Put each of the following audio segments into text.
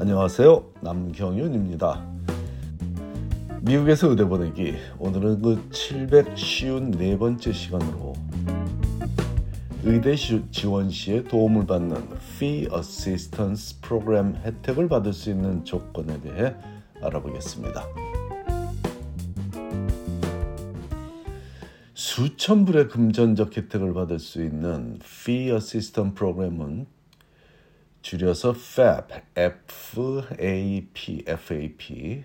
안녕하세요. 남경윤입니다. 미국에서 의대 보내기 오늘은 그 754번째 시간으로 의대 지원 시에 도움을 받는 Fee Assistance 프로그램 혜택을 받을 수 있는 조건에 대해 알아보겠습니다. 수천 불의 금전적 혜택을 받을 수 있는 Fee Assistance 프로그램은 줄여서 FAP, F-A-P, F-A-P,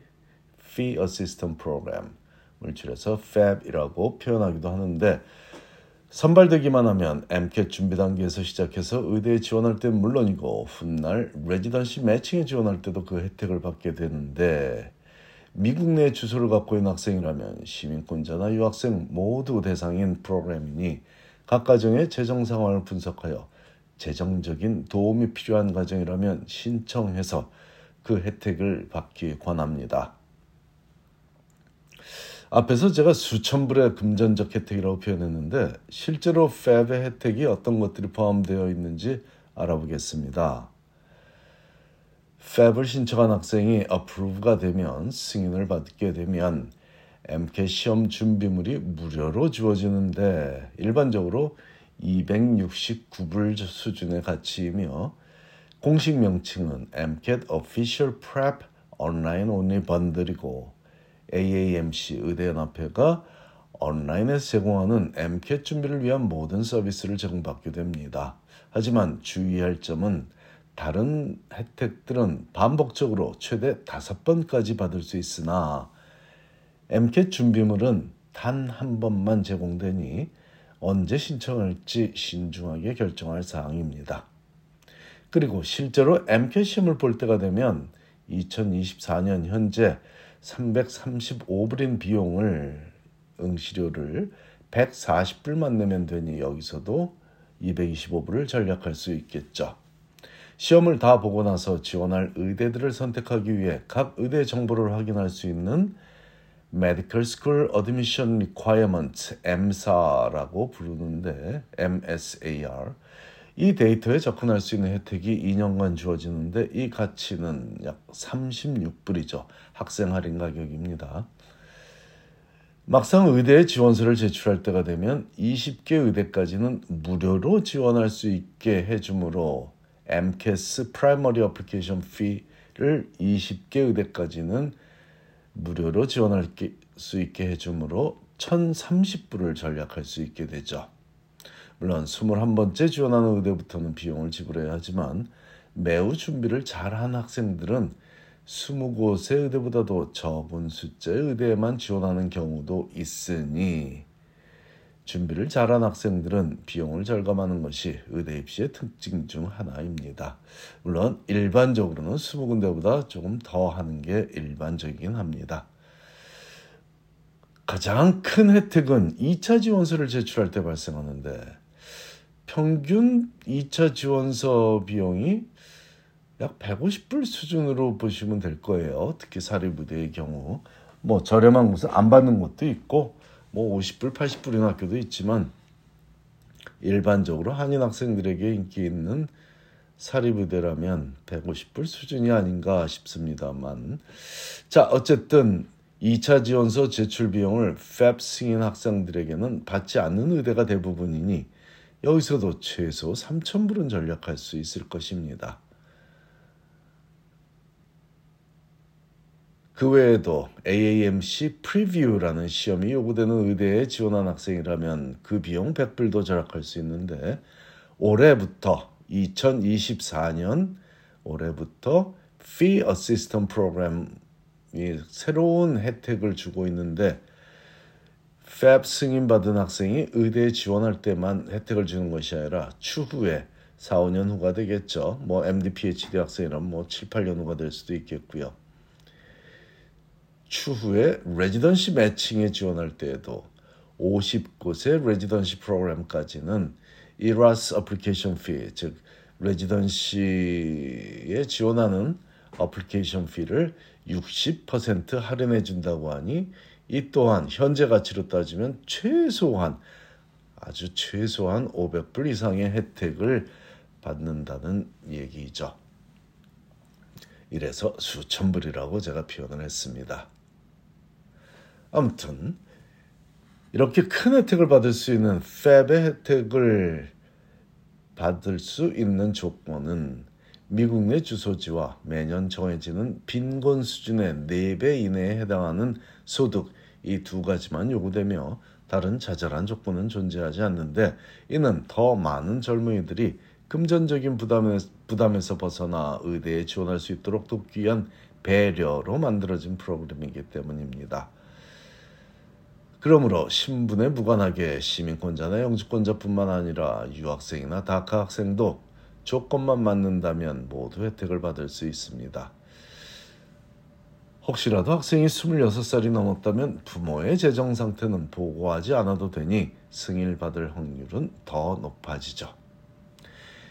Fee Assistance Program을 줄여서 FAP이라고 표현하기도 하는데 선발되기만 하면 MCAT 준비 단계에서 시작해서 의대에 지원할 때 물론이고 훗날 레지던시 매칭에 지원할 때도 그 혜택을 받게 되는데 미국 내 주소를 갖고 있는 학생이라면 시민권자나 유학생 모두 대상인 프로그램이니 각 가정의 재정 상황을 분석하여 재정적인 도움이 필요한 가정이라면 신청해서 그 혜택을 받기 권합니다. 앞에서 제가 수천 불의 금전적 혜택이라고 표현했는데 실제로 FAB의 혜택이 어떤 것들이 포함되어 있는지 알아보겠습니다. FAB을 신청한 학생이 approve가 되면 승인을 받게 되면 MCAT 시험 준비물이 무료로 주어지는데 일반적으로 269불 수준의 가치이며 공식 명칭은 MCAT Official Prep Online Only Bundle이고 AAMC 의대연합회가 온라인에서 제공하는 MCAT 준비를 위한 모든 서비스를 제공받게 됩니다. 하지만 주의할 점은 다른 혜택들은 반복적으로 최대 5번까지 받을 수 있으나 MCAT 준비물은 단 한 번만 제공되니 언제 신청할지 신중하게 결정할 사항입니다. 그리고 실제로 MCAT 시험을 볼 때가 되면 2024년 현재 335불인 비용을 응시료를 140불만 내면 되니 여기서도 225불을 절약할 수 있겠죠. 시험을 다 보고 나서 지원할 의대들을 선택하기 위해 각 의대 정보를 확인할 수 있는 Medical School Admission Requirement MSA라고 부르는데 MSAR 이 데이터에 접근할 수 있는 혜택이 2년간 주어지는데 이 가치는 약 36불이죠. 학생 할인 가격입니다. 막상 의대에 지원서를 제출할 때가 되면 20개 의대까지는 무료로 지원할 수 있게 해주므로 MCAS Primary Application Fee를 20개 의대까지는 무료로 지원할 수 있게 해주므로 1,030불을 절약할 수 있게 되죠. 물론 21번째 지원하는 의대부터는 비용을 지불해야 하지만 매우 준비를 잘한 학생들은 20곳의 의대보다도 적은 숫자의 의대에만 지원하는 경우도 있으니 준비를 잘한 학생들은 비용을 절감하는 것이 의대 입시의 특징 중 하나입니다. 물론 일반적으로는 20군데보다 조금 더 하는 게 일반적이긴 합니다. 가장 큰 혜택은 2차 지원서를 제출할 때 발생하는데 평균 2차 지원서 비용이 약 150불 수준으로 보시면 될 거예요. 특히 사립부대의 경우. 뭐 저렴한 곳은 안 받는 곳도 있고 뭐 50불, 80불인 학교도 있지만 일반적으로 한인 학생들에게 인기 있는 사립의대라면 150불 수준이 아닌가 싶습니다만 자 어쨌든 2차 지원서 제출 비용을 FAP 승인 학생들에게는 받지 않는 의대가 대부분이니 여기서도 최소 3,000불은 절약할 수 있을 것입니다. 그 외에도 AAMC 프리뷰라는 시험이 요구되는 의대에 지원한 학생이라면 그 비용 100불도 절약할 수 있는데 올해부터 2024년 올해부터 Fee Assistant 프로그램이 새로운 혜택을 주고 있는데 FAB 승인받은 학생이 의대에 지원할 때만 혜택을 주는 것이 아니라 추후에 4, 5년 후가 되겠죠. 뭐 MD, PhD 학생이라면 뭐 7, 8년 후가 될 수도 있겠고요. 추후에 레지던시 매칭에 지원할 때에도 50곳의 residency 프로그램까지는 ERAS application fee, 즉 residency에 지원하는 application fee를 60% 할인해 준다고 하니 이 또한 현재 가치로 따지면 최소한 아주 최소한 500불 이상의 혜택을 받는다는 얘기죠. 이래서 수천 불이라고 제가 표현을 했습니다. 아무튼 이렇게 큰 혜택을 받을 수 있는 팹의 혜택을 받을 수 있는 조건은 미국 내 주소지와 매년 정해지는 빈곤 수준의 4배 이내에 해당하는 소득 이 두 가지만 요구되며 다른 자잘한 조건은 존재하지 않는데 이는 더 많은 젊은이들이 금전적인 부담에, 부담에서 벗어나 의대에 지원할 수 있도록 돕기 위한 배려로 만들어진 프로그램이기 때문입니다. 그러므로 신분에 무관하게 시민권자나 영주권자뿐만 아니라 유학생이나 다카 학생도 조건만 맞는다면 모두 혜택을 받을 수 있습니다. 혹시라도 학생이 26살이 넘었다면 부모의 재정 상태는 보고하지 않아도 되니 승인을 받을 확률은 더 높아지죠.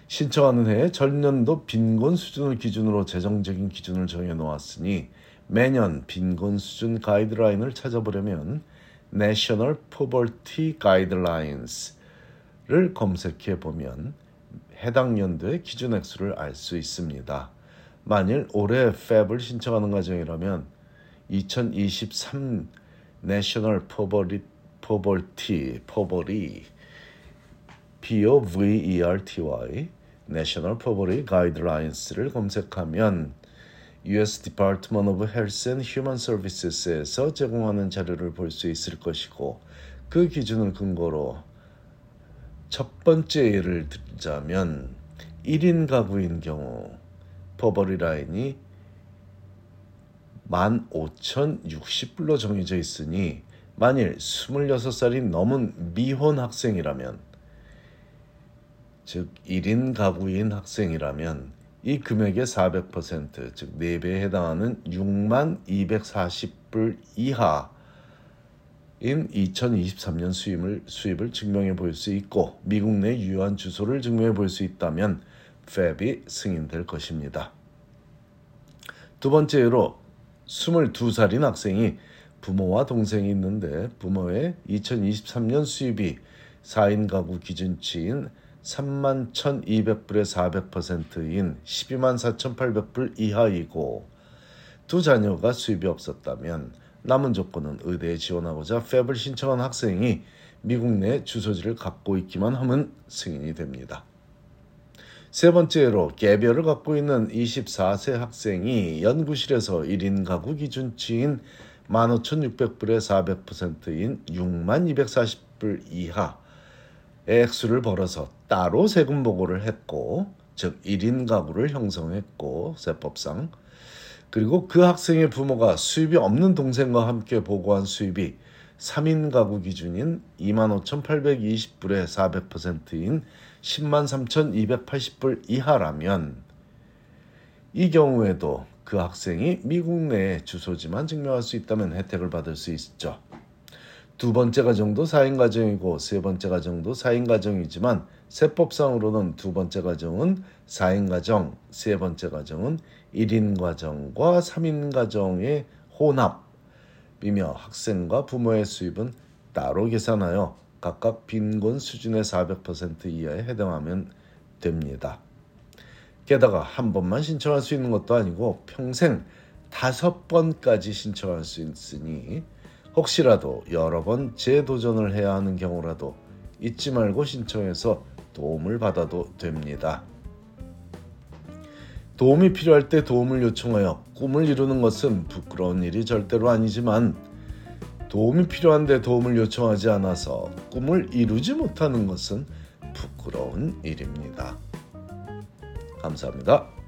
신청하는 해에 전년도 빈곤 수준을 기준으로 재정적인 기준을 정해 놓았으니 매년 빈곤 수준 가이드라인을 찾아보려면 National Poverty Guidelines를 검색해 보면 해당 연도의 기준 액수를 알 수 있습니다. 만일 올해 FAB을 신청하는 가정이라면 2023 National Poverty, Poverty, Poverty, P-O-V-E-R-T-Y, National Poverty Guidelines를 검색하면 U.S. Department of Health and Human Services에서 제공하는 자료를 볼 수 있을 것이고 그 기준을 근거로 첫 번째 예를 들자면 1인 가구인 경우 버버리 라인이 15,060불로 정해져 있으니 만일 26살이 넘은 미혼 학생이라면 즉 1인 가구인 학생이라면 이 금액의 400%, 즉 4배에 해당하는 6만 240불 이하 인 2023년 수입을, 수입을 증명해 볼 수 있고 미국 내 유효한 주소를 증명해 볼 수 있다면 팹이 승인될 것입니다. 두 번째 예로 22살인 학생이 부모와 동생이 있는데 부모의 2023년 수입이 4인 가구 기준치인 3만 1,200불의 400%인 12만 4,800불 이하이고 두 자녀가 수입이 없었다면 남은 조건은 의대에 지원하고자 팹을 신청한 학생이 미국 내 주소지를 갖고 있기만 하면 승인이 됩니다. 세 번째로 개별을 갖고 있는 24세 학생이 연구실에서 1인 가구 기준치인 15,600불의 400%인 6만 240불 이하 액수를 벌어서 따로 세금 보고를 했고 즉 1인 가구를 형성했고 세법상 그리고 그 학생의 부모가 수입이 없는 동생과 함께 보고한 수입이 3인 가구 기준인 25,820불의 400%인 10만 3,280불 이하라면 이 경우에도 그 학생이 미국 내 주소지만 증명할 수 있다면 혜택을 받을 수 있죠. 두 번째 가정도 4인 가정이고 세 번째 가정도 4인 가정이지만 세법상으로는 두 번째 가정은 4인 가정, 세 번째 가정은 1인 가정과 3인 가정의 혼합이며 학생과 부모의 수입은 따로 계산하여 각각 빈곤 수준의 400% 이하에 해당하면 됩니다. 게다가 한 번만 신청할 수 있는 것도 아니고 평생 다섯 번까지 신청할 수 있으니 혹시라도 여러 번 재도전을 해야 하는 경우라도 잊지 말고 신청해서 도움을 받아도 됩니다. 도움이 필요할 때 도움을 요청하여 꿈을 이루는 것은 부끄러운 일이 절대로 아니지만 도움이 필요한데 도움을 요청하지 않아서 꿈을 이루지 못하는 것은 부끄러운 일입니다. 감사합니다.